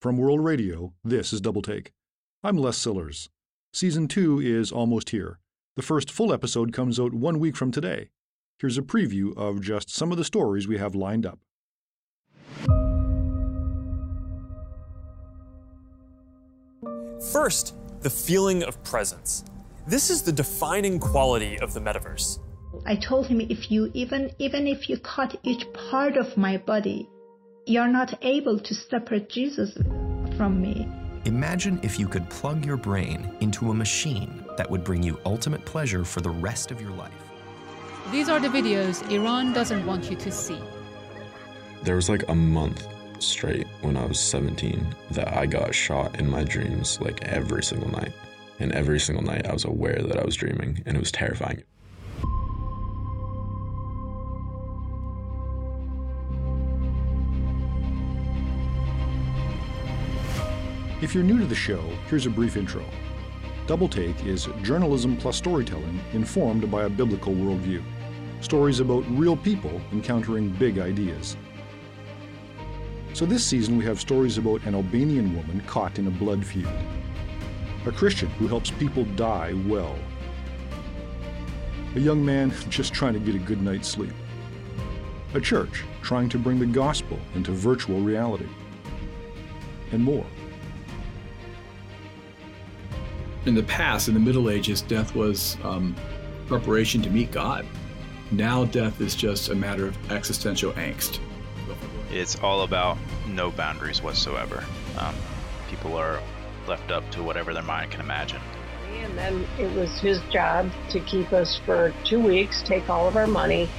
From World Radio, this is Double Take. I'm Les Sillers. Season 2 is almost here. The first full episode comes out one week from today. Here's a preview of just some of the stories we have lined up. First, the feeling of presence. This is the defining quality of the metaverse. I told him if you even even if you cut each part of my body, you're not able to separate Jesus from me. Imagine if you could plug your brain into a machine that would bring you ultimate pleasure for the rest of your life. These are the videos Iran doesn't want you to see. There was like a month straight when I was 17 that I got shot in my dreams like every single night. And every single night I was aware that I was dreaming and it was terrifying. If you're new to the show, here's a brief intro. Double Take is journalism plus storytelling informed by a biblical worldview. Stories about real people encountering big ideas. So this season we have stories about an Albanian woman caught in a blood feud, a Christian who helps people die well, a young man just trying to get a good night's sleep, a church trying to bring the gospel into virtual reality, and more. In the past, in the Middle Ages, death was um, preparation to meet God. Now, death is just a matter of existential angst. It's all about no boundaries whatsoever. Um, people are left up to whatever their mind can imagine. And then it was his job to keep us for two weeks, take all of our money,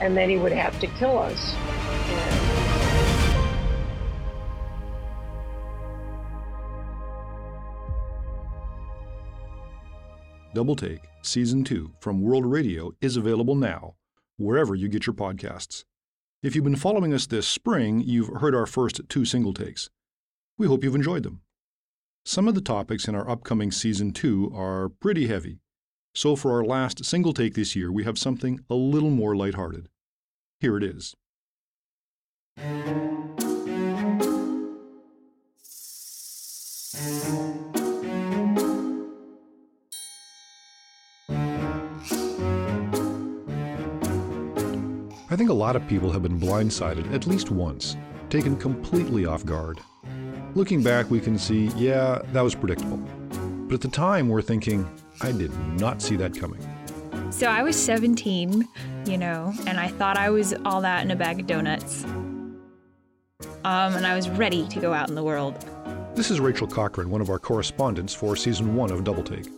and then he would have to kill us. Double Take, Season 2 from World Radio is available now, wherever you get your podcasts. If you've been following us this spring, you've heard our first two single takes. We hope you've enjoyed them. Some of the topics in our upcoming Season 2 are pretty heavy, so for our last single take this year, we have something a little more lighthearted. Here it is. I think a lot of people have been blindsided at least once, taken completely off guard. Looking back, we can see, yeah, that was predictable. But at the time, we're thinking, I did not see that coming. So I was 17, you know, and I thought I was all that in a bag of donuts. Um, and I was ready to go out in the world. This is Rachel Cochrane, one of our correspondents for season one of Double Take.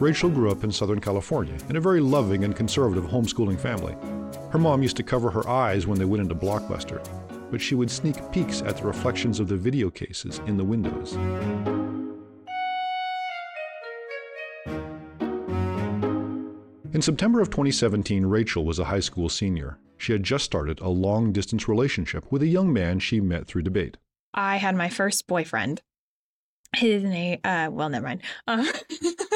Rachel grew up in Southern California in a very loving and conservative homeschooling family. Her mom used to cover her eyes when they went into Blockbuster, but she would sneak peeks at the reflections of the video cases in the windows. In September of 2017, Rachel was a high school senior. She had just started a long distance relationship with a young man she met through debate. I had my first boyfriend. His name, uh, well, never mind. Uh,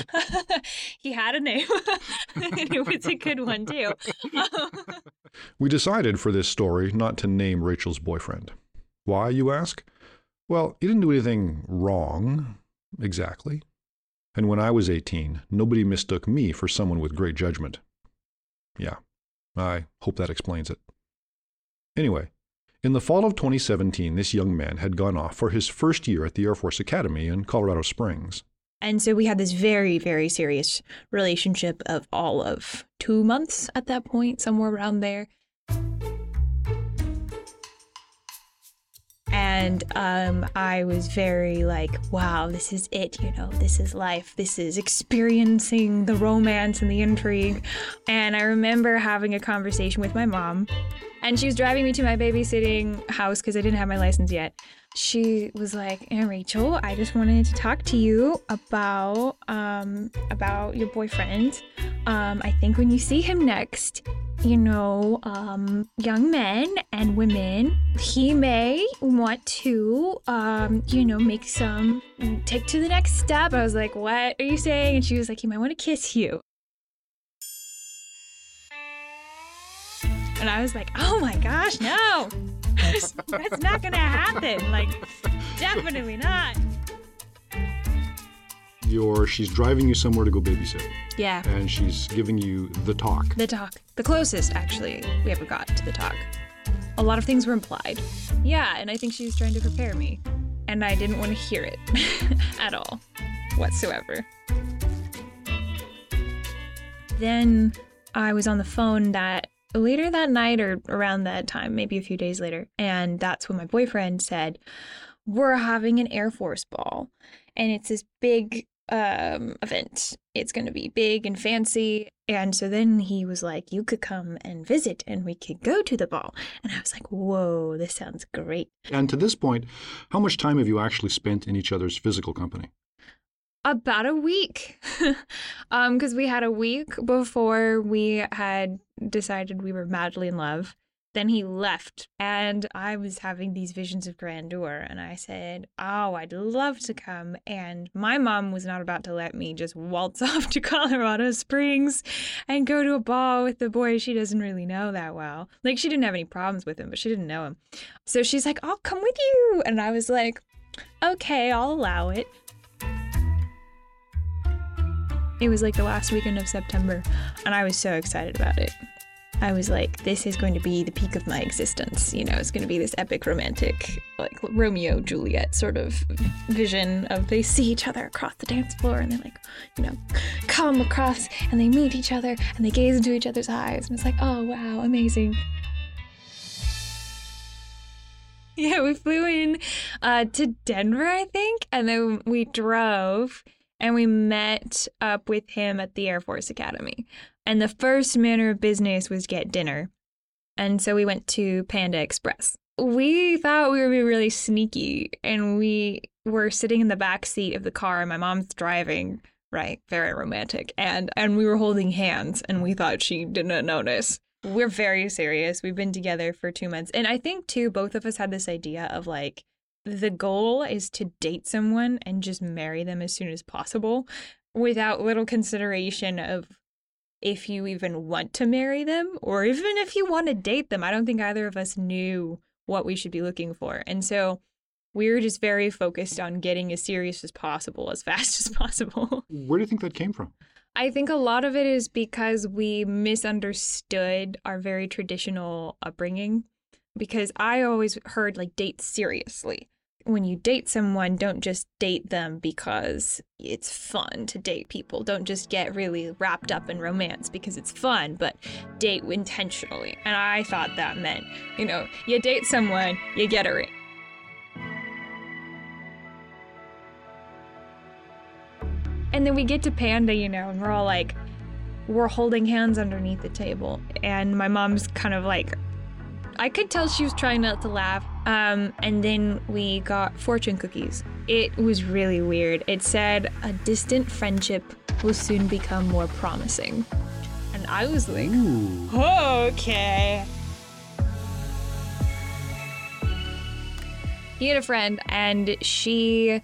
he had a name, and it was a good one too. We decided for this story not to name Rachel's boyfriend. Why, you ask? Well, he didn't do anything wrong, exactly. And when I was 18, nobody mistook me for someone with great judgment. Yeah, I hope that explains it. Anyway, in the fall of 2017, this young man had gone off for his first year at the Air Force Academy in Colorado Springs. And so we had this very, very serious relationship of all of two months at that point, somewhere around there. And um, I was very like, wow, this is it, you know, this is life. This is experiencing the romance and the intrigue. And I remember having a conversation with my mom, and she was driving me to my babysitting house because I didn't have my license yet. She was like, "Aunt Rachel, I just wanted to talk to you about um, about your boyfriend. Um, I think when you see him next, you know, um, young men and women, he may want to, um, you know, make some, take to the next step. I was like, what are you saying? And she was like, he might want to kiss you. And I was like, oh my gosh, no. That's not gonna happen. Like, definitely not. You're, she's driving you somewhere to go babysit, Yeah. and she's giving you the talk. The talk. The closest, actually, we ever got to the talk. A lot of things were implied. Yeah, and I think she was trying to prepare me. And I didn't want to hear it at all, whatsoever. Then I was on the phone that later that night or around that time, maybe a few days later, and that's when my boyfriend said, We're having an Air Force ball, and it's this big um event. It's going to be big and fancy. And so then he was like, "You could come and visit and we could go to the ball." And I was like, "Whoa, this sounds great." And to this point, how much time have you actually spent in each other's physical company? About a week. um cuz we had a week before we had decided we were madly in love. Then he left and I was having these visions of grandeur and I said, "Oh, I'd love to come." And my mom was not about to let me just waltz off to Colorado Springs and go to a ball with the boy she doesn't really know that well. Like she didn't have any problems with him, but she didn't know him. So she's like, "I'll come with you." And I was like, "Okay, I'll allow it." It was like the last weekend of September, and I was so excited about it. I was like, this is going to be the peak of my existence. You know, it's going to be this epic romantic, like Romeo Juliet sort of vision of they see each other across the dance floor and they like, you know, come across and they meet each other and they gaze into each other's eyes. And it's like, oh, wow, amazing. Yeah, we flew in uh, to Denver, I think, and then we drove and we met up with him at the Air Force Academy. And the first manner of business was get dinner. And so we went to Panda Express. We thought we would be really sneaky and we were sitting in the back seat of the car and my mom's driving, right? Very romantic. And and we were holding hands and we thought she didn't notice. We're very serious. We've been together for 2 months. And I think too both of us had this idea of like the goal is to date someone and just marry them as soon as possible without little consideration of if you even want to marry them or even if you want to date them. I don't think either of us knew what we should be looking for. And so we were just very focused on getting as serious as possible, as fast as possible. Where do you think that came from? I think a lot of it is because we misunderstood our very traditional upbringing. Because I always heard like date seriously. When you date someone, don't just date them because it's fun to date people. Don't just get really wrapped up in romance because it's fun, but date intentionally. And I thought that meant, you know, you date someone, you get a ring. And then we get to Panda, you know, and we're all like, we're holding hands underneath the table. And my mom's kind of like, I could tell she was trying not to laugh. Um, and then we got fortune cookies. It was really weird. It said a distant friendship will soon become more promising. And I was like, okay. He had a friend, and she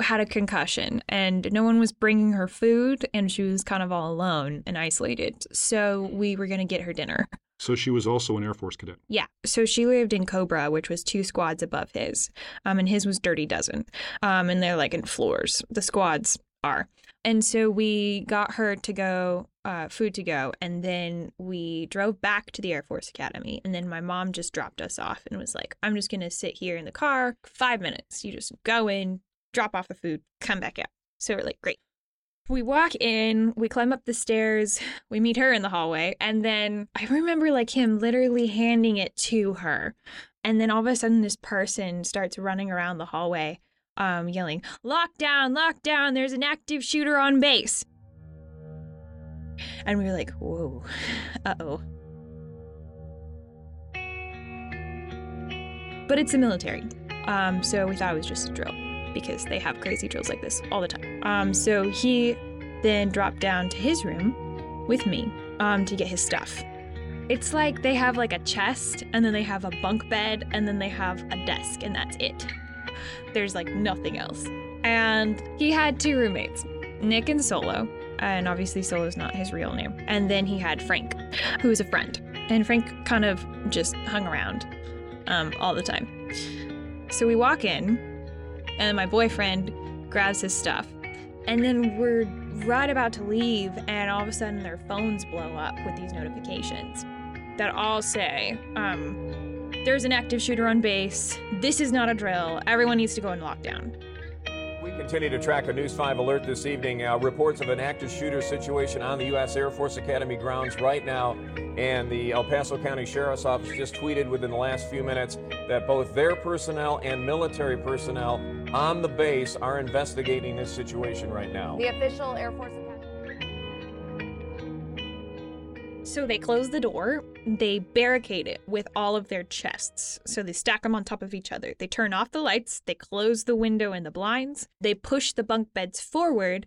had a concussion, and no one was bringing her food, and she was kind of all alone and isolated. So we were going to get her dinner. So she was also an Air Force cadet. Yeah. So she lived in Cobra, which was two squads above his. Um, and his was Dirty Dozen. Um, and they're like in floors. The squads are. And so we got her to go, uh, food to go. And then we drove back to the Air Force Academy. And then my mom just dropped us off and was like, I'm just going to sit here in the car five minutes. You just go in, drop off the food, come back out. So we're like, great. We walk in, we climb up the stairs, we meet her in the hallway, and then I remember like him literally handing it to her. And then all of a sudden, this person starts running around the hallway, um, yelling, Lockdown, lockdown, there's an active shooter on base. And we were like, Whoa, uh oh. But it's the military. Um, so we thought it was just a drill because they have crazy drills like this all the time. Um, so he then dropped down to his room with me um, to get his stuff. It's like they have like a chest, and then they have a bunk bed, and then they have a desk, and that's it. There's like nothing else. And he had two roommates, Nick and Solo, and obviously Solo's not his real name. And then he had Frank, who was a friend. And Frank kind of just hung around. um, all the time. So we walk in, and my boyfriend grabs his stuff. And then we're right about to leave, and all of a sudden their phones blow up with these notifications that all say, um, there's an active shooter on base. This is not a drill. Everyone needs to go in lockdown. We continue to track a News 5 alert this evening. Uh, reports of an active shooter situation on the U.S. Air Force Academy grounds right now. And the El Paso County Sheriff's Office just tweeted within the last few minutes that both their personnel and military personnel on the base are investigating this situation right now. The official Air Force Academy. So they close the door, they barricade it with all of their chests. So they stack them on top of each other. They turn off the lights, they close the window and the blinds, they push the bunk beds forward.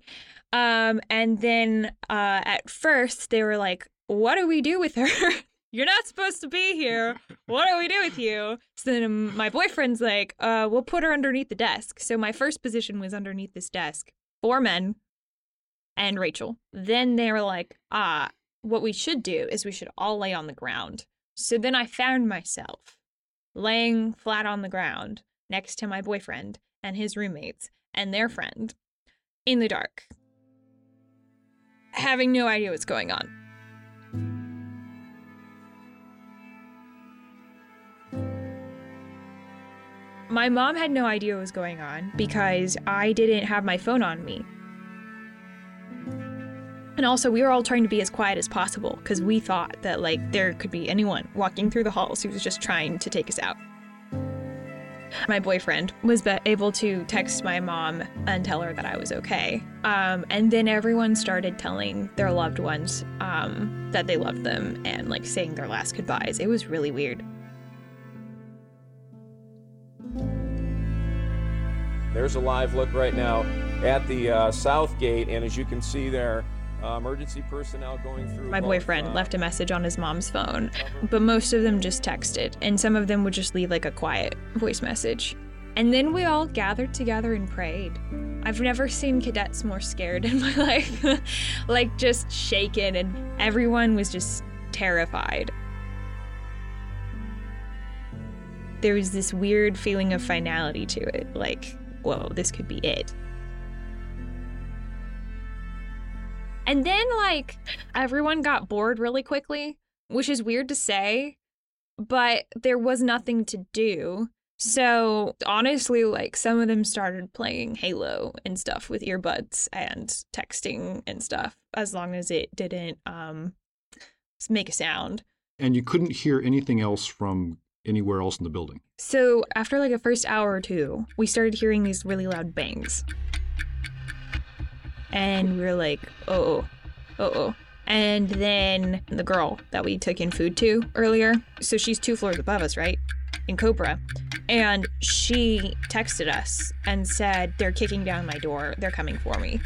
Um, and then uh, at first they were like, What do we do with her? You're not supposed to be here. What do we do with you? So then my boyfriend's like, uh, we'll put her underneath the desk. So my first position was underneath this desk. Four men and Rachel. Then they were like, ah, what we should do is we should all lay on the ground. So then I found myself laying flat on the ground next to my boyfriend and his roommates and their friend in the dark, having no idea what's going on. My mom had no idea what was going on because I didn't have my phone on me. And also, we were all trying to be as quiet as possible because we thought that, like, there could be anyone walking through the halls who was just trying to take us out. My boyfriend was able to text my mom and tell her that I was okay. Um, and then everyone started telling their loved ones um, that they loved them and, like, saying their last goodbyes. It was really weird. There's a live look right now at the uh, south gate, and as you can see there, uh, emergency personnel going through. My boyfriend uh, left a message on his mom's phone, but most of them just texted, and some of them would just leave like a quiet voice message. And then we all gathered together and prayed. I've never seen cadets more scared in my life. like just shaken, and everyone was just terrified. There was this weird feeling of finality to it, like, whoa, this could be it. And then, like, everyone got bored really quickly, which is weird to say, but there was nothing to do. So, honestly, like, some of them started playing Halo and stuff with earbuds and texting and stuff, as long as it didn't um, make a sound. And you couldn't hear anything else from anywhere else in the building. So, after like a first hour or two, we started hearing these really loud bangs. And we were like, oh, oh, oh, oh. And then the girl that we took in food to earlier, so she's two floors above us, right? In Cobra. And she texted us and said, they're kicking down my door. They're coming for me.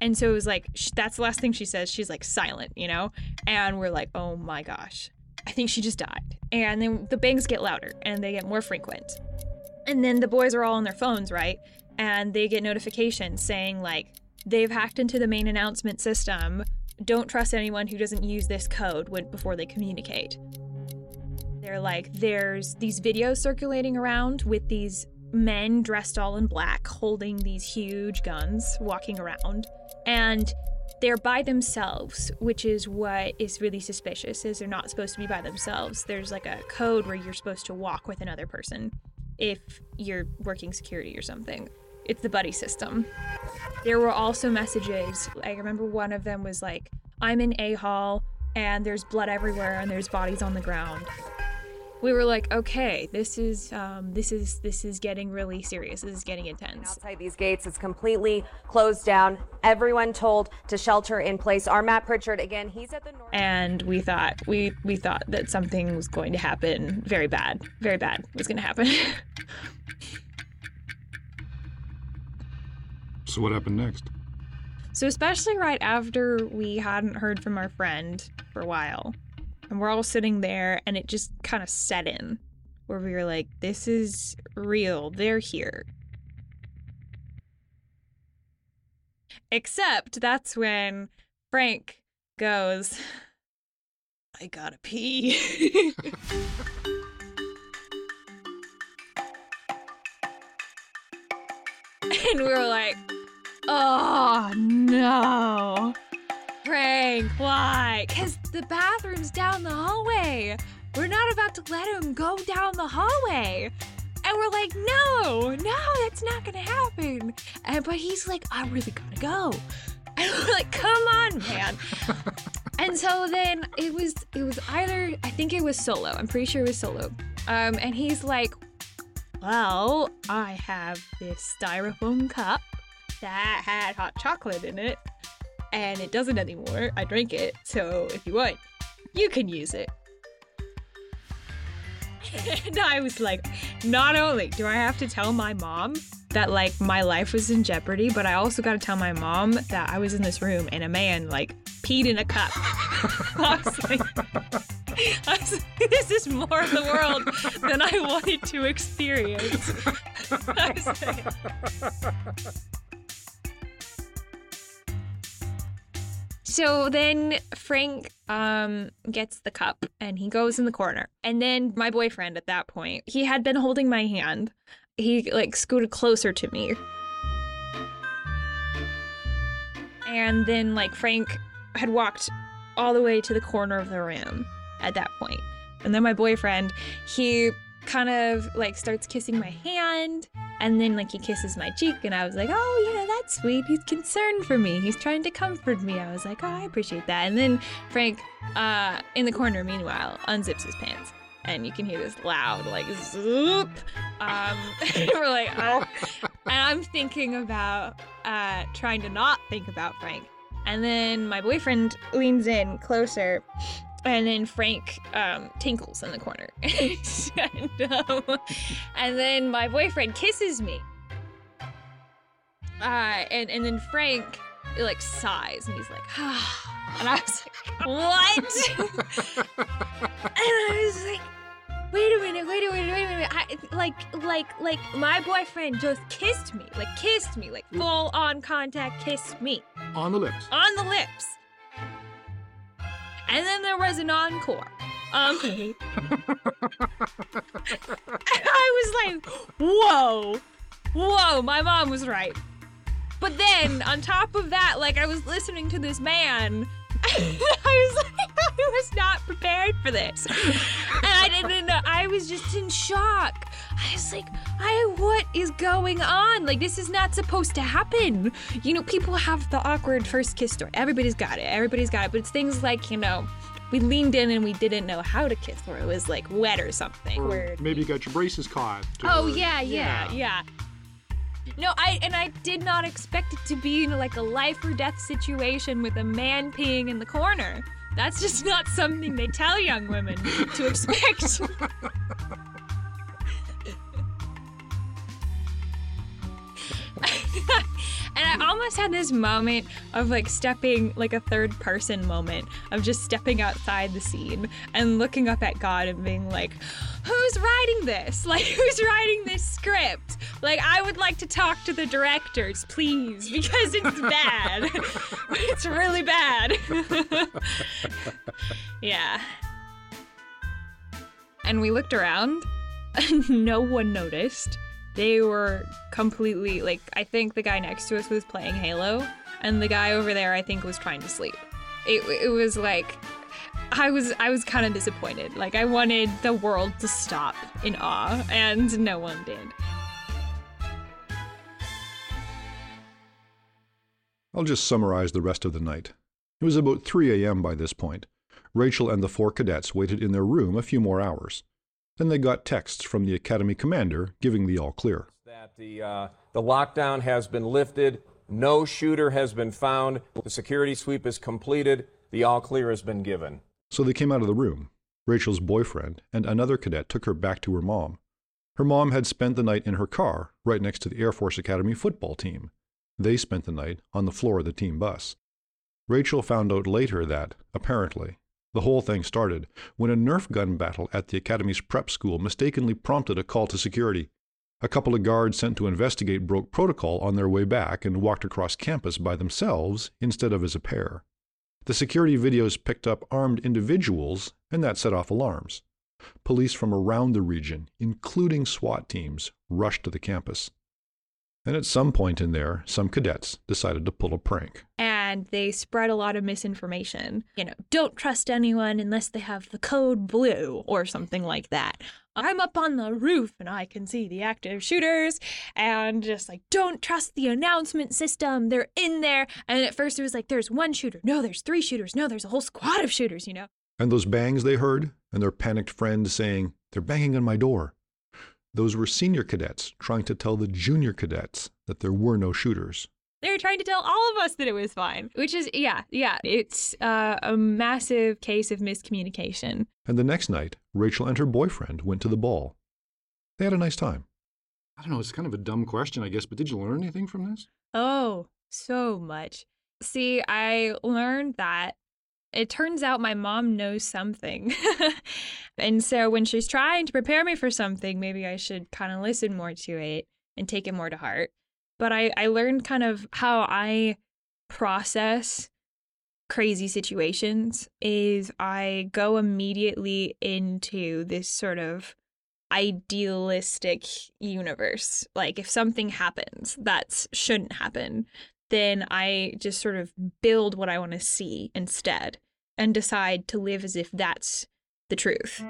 And so it was like, sh- that's the last thing she says. She's like silent, you know? And we're like, oh my gosh, I think she just died. And then the bangs get louder and they get more frequent. And then the boys are all on their phones, right? And they get notifications saying, like, they've hacked into the main announcement system. Don't trust anyone who doesn't use this code when, before they communicate. They're like, there's these videos circulating around with these men dressed all in black holding these huge guns walking around and they're by themselves which is what is really suspicious is they're not supposed to be by themselves. There's like a code where you're supposed to walk with another person if you're working security or something. It's the buddy system. There were also messages. I remember one of them was like i'm in a hall and there's blood everywhere and there's bodies on the ground we were like, okay, this is um, this is this is getting really serious. This is getting intense. Outside these gates, it's completely closed down. Everyone told to shelter in place. Our Matt Pritchard again. He's at the north. And we thought we we thought that something was going to happen very bad, very bad was going to happen. So what happened next? so especially right after we hadn't heard from our friend for a while, and we're all sitting there, and it just kind of set in, where we were like, this is real. They're here. Except that's when Frank goes, I gotta pee. and we were like, oh no. Frank, why? Because the bathroom's down the hallway. We're not about to let him go down the hallway. And we're like, no, no, that's not gonna happen. And but he's like, I really gotta go. And we're like, come on, man. and so then it was it was either I think it was solo. I'm pretty sure it was solo. Um, and he's like, Well, I have this styrofoam cup that had hot chocolate in it, and it doesn't anymore. I drank it, so if you want, you can use it. and I was like, not only do I have to tell my mom that like my life was in jeopardy, but I also got to tell my mom that I was in this room and a man like peed in a cup. I was like, this is more of the world than I wanted to experience. So then Frank um gets the cup and he goes in the corner. And then my boyfriend at that point, he had been holding my hand. He like scooted closer to me. And then like Frank had walked all the way to the corner of the room at that point. And then my boyfriend, he kind of like starts kissing my hand and then like he kisses my cheek and I was like, "Oh, know, that's sweet. He's concerned for me. He's trying to comfort me." I was like, "Oh, I appreciate that." And then Frank uh in the corner meanwhile unzips his pants and you can hear this loud like zoop. Um we're like, "Oh." And I'm thinking about uh trying to not think about Frank. And then my boyfriend leans in closer and then Frank um, tinkles in the corner. and, um, and then my boyfriend kisses me. Uh, and, and then Frank like sighs and he's like, ah. And I was like, what? and I was like, wait a minute, wait a minute, wait a minute. I, like, like, like my boyfriend just kissed me, like kissed me, like full on contact kissed me On the lips. on the lips. And then there was an encore. Um, and I was like, whoa, whoa, my mom was right. But then on top of that, like I was listening to this man. I was like, I was not prepared for this. And I didn't know, I was just in shock. I was like, I, what is going on? Like, this is not supposed to happen. You know, people have the awkward first kiss story. Everybody's got it. Everybody's got it. But it's things like, you know, we leaned in and we didn't know how to kiss, or it was like wet or something. Or maybe you got your braces caught. Oh or- yeah, yeah, yeah. No, I and I did not expect it to be like a life or death situation with a man peeing in the corner. That's just not something they tell young women to expect. almost had this moment of like stepping, like a third person moment of just stepping outside the scene and looking up at God and being like, who's writing this? Like, who's writing this script? Like, I would like to talk to the directors, please, because it's bad. it's really bad. yeah. And we looked around, and no one noticed. They were completely like I think the guy next to us was playing Halo, and the guy over there I think was trying to sleep. It it was like I was I was kind of disappointed. Like I wanted the world to stop in awe, and no one did. I'll just summarize the rest of the night. It was about 3 a.m. by this point. Rachel and the four cadets waited in their room a few more hours. Then they got texts from the academy commander giving the all clear. That the uh, the lockdown has been lifted. No shooter has been found. The security sweep is completed. The all clear has been given. So they came out of the room. Rachel's boyfriend and another cadet took her back to her mom. Her mom had spent the night in her car right next to the Air Force Academy football team. They spent the night on the floor of the team bus. Rachel found out later that, apparently, the whole thing started when a Nerf gun battle at the Academy's prep school mistakenly prompted a call to security. A couple of guards sent to investigate broke protocol on their way back and walked across campus by themselves instead of as a pair. The security videos picked up armed individuals, and that set off alarms. Police from around the region, including SWAT teams, rushed to the campus. And at some point in there, some cadets decided to pull a prank. And they spread a lot of misinformation. You know, don't trust anyone unless they have the code blue or something like that. I'm up on the roof and I can see the active shooters and just like, don't trust the announcement system. They're in there. And at first it was like, there's one shooter. No, there's three shooters. No, there's a whole squad of shooters, you know? And those bangs they heard, and their panicked friends saying, They're banging on my door. Those were senior cadets trying to tell the junior cadets that there were no shooters. They were trying to tell all of us that it was fine, which is, yeah, yeah, it's uh, a massive case of miscommunication. And the next night, Rachel and her boyfriend went to the ball. They had a nice time. I don't know, it's kind of a dumb question, I guess, but did you learn anything from this? Oh, so much. See, I learned that it turns out my mom knows something. and so when she's trying to prepare me for something, maybe I should kind of listen more to it and take it more to heart. But I, I learned kind of how I process crazy situations is I go immediately into this sort of idealistic universe. Like if something happens that shouldn't happen, then I just sort of build what I want to see instead and decide to live as if that's the truth.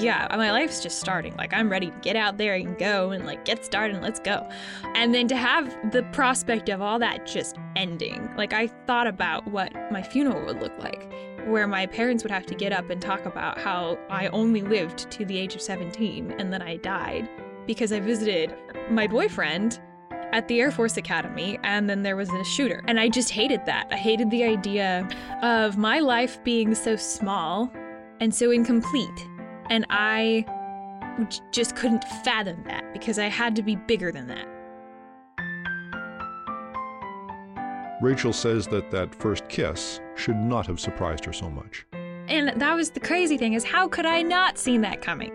Yeah, my life's just starting. Like, I'm ready to get out there and go and like get started and let's go. And then to have the prospect of all that just ending, like, I thought about what my funeral would look like, where my parents would have to get up and talk about how I only lived to the age of 17 and then I died because I visited my boyfriend at the Air Force Academy, and then there was a shooter. And I just hated that. I hated the idea of my life being so small and so incomplete and I just couldn't fathom that because I had to be bigger than that. Rachel says that that first kiss should not have surprised her so much. And that was the crazy thing is how could I not seen that coming?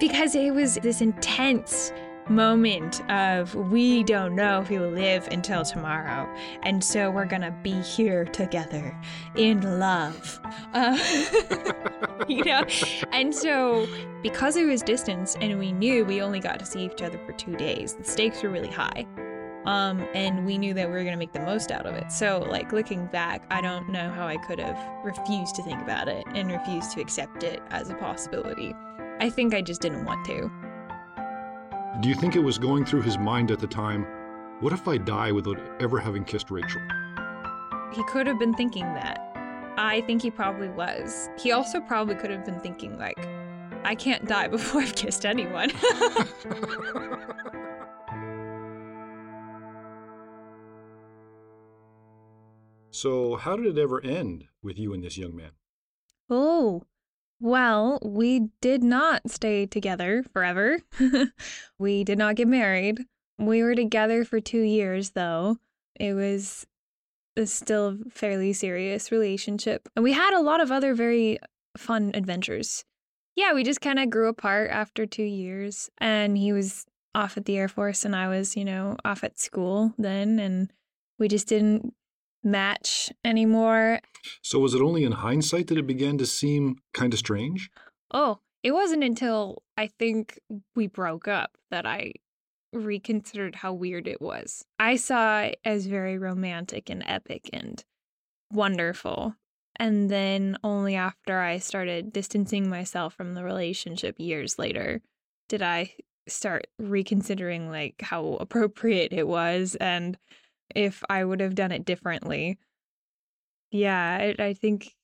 Because it was this intense moment of we don't know if we will live until tomorrow and so we're gonna be here together in love uh, you know and so because it was distance and we knew we only got to see each other for two days the stakes were really high um, and we knew that we were going to make the most out of it. So, like, looking back, I don't know how I could have refused to think about it and refused to accept it as a possibility. I think I just didn't want to. Do you think it was going through his mind at the time, what if I die without ever having kissed Rachel? He could have been thinking that. I think he probably was. He also probably could have been thinking, like, I can't die before I've kissed anyone. so, how did it ever end with you and this young man? Oh, well, we did not stay together forever. we did not get married. We were together for two years, though. It was a still fairly serious relationship. And we had a lot of other very fun adventures. Yeah, we just kind of grew apart after two years. And he was off at the Air Force, and I was, you know, off at school then. And we just didn't match anymore. So, was it only in hindsight that it began to seem kind of strange? Oh, it wasn't until I think we broke up that I reconsidered how weird it was. I saw it as very romantic and epic and wonderful. And then only after I started distancing myself from the relationship years later did I start reconsidering like how appropriate it was and if I would have done it differently. Yeah, I, I think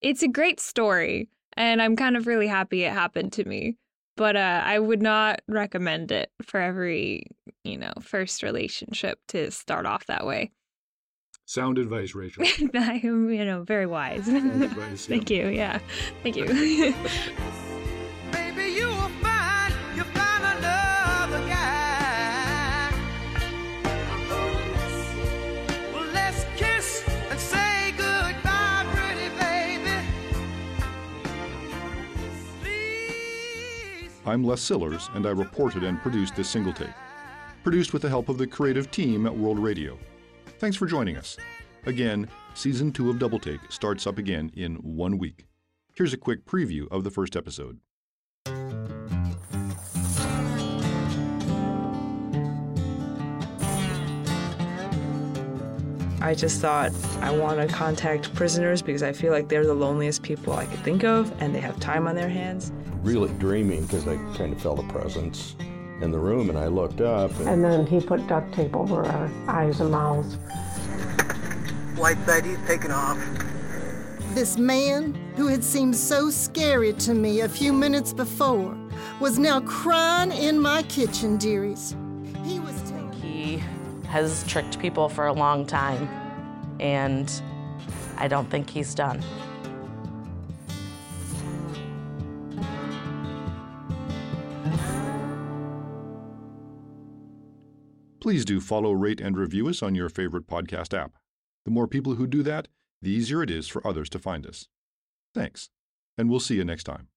it's a great story, and I'm kind of really happy it happened to me. But uh, I would not recommend it for every, you know, first relationship to start off that way. Sound advice, Rachel. I am, you know, very wise. advice, Thank you. Yeah. Thank you. I'm Les Sillers, and I reported and produced this single take. Produced with the help of the creative team at World Radio. Thanks for joining us. Again, season two of Double Take starts up again in one week. Here's a quick preview of the first episode. I just thought I want to contact prisoners because I feel like they're the loneliest people I could think of and they have time on their hands. Really dreaming because I kind of felt a presence in the room and I looked up. And then he put duct tape over our eyes and mouths. White Betty's taken off. This man, who had seemed so scary to me a few minutes before, was now crying in my kitchen, dearies. Has tricked people for a long time, and I don't think he's done. Please do follow, rate, and review us on your favorite podcast app. The more people who do that, the easier it is for others to find us. Thanks, and we'll see you next time.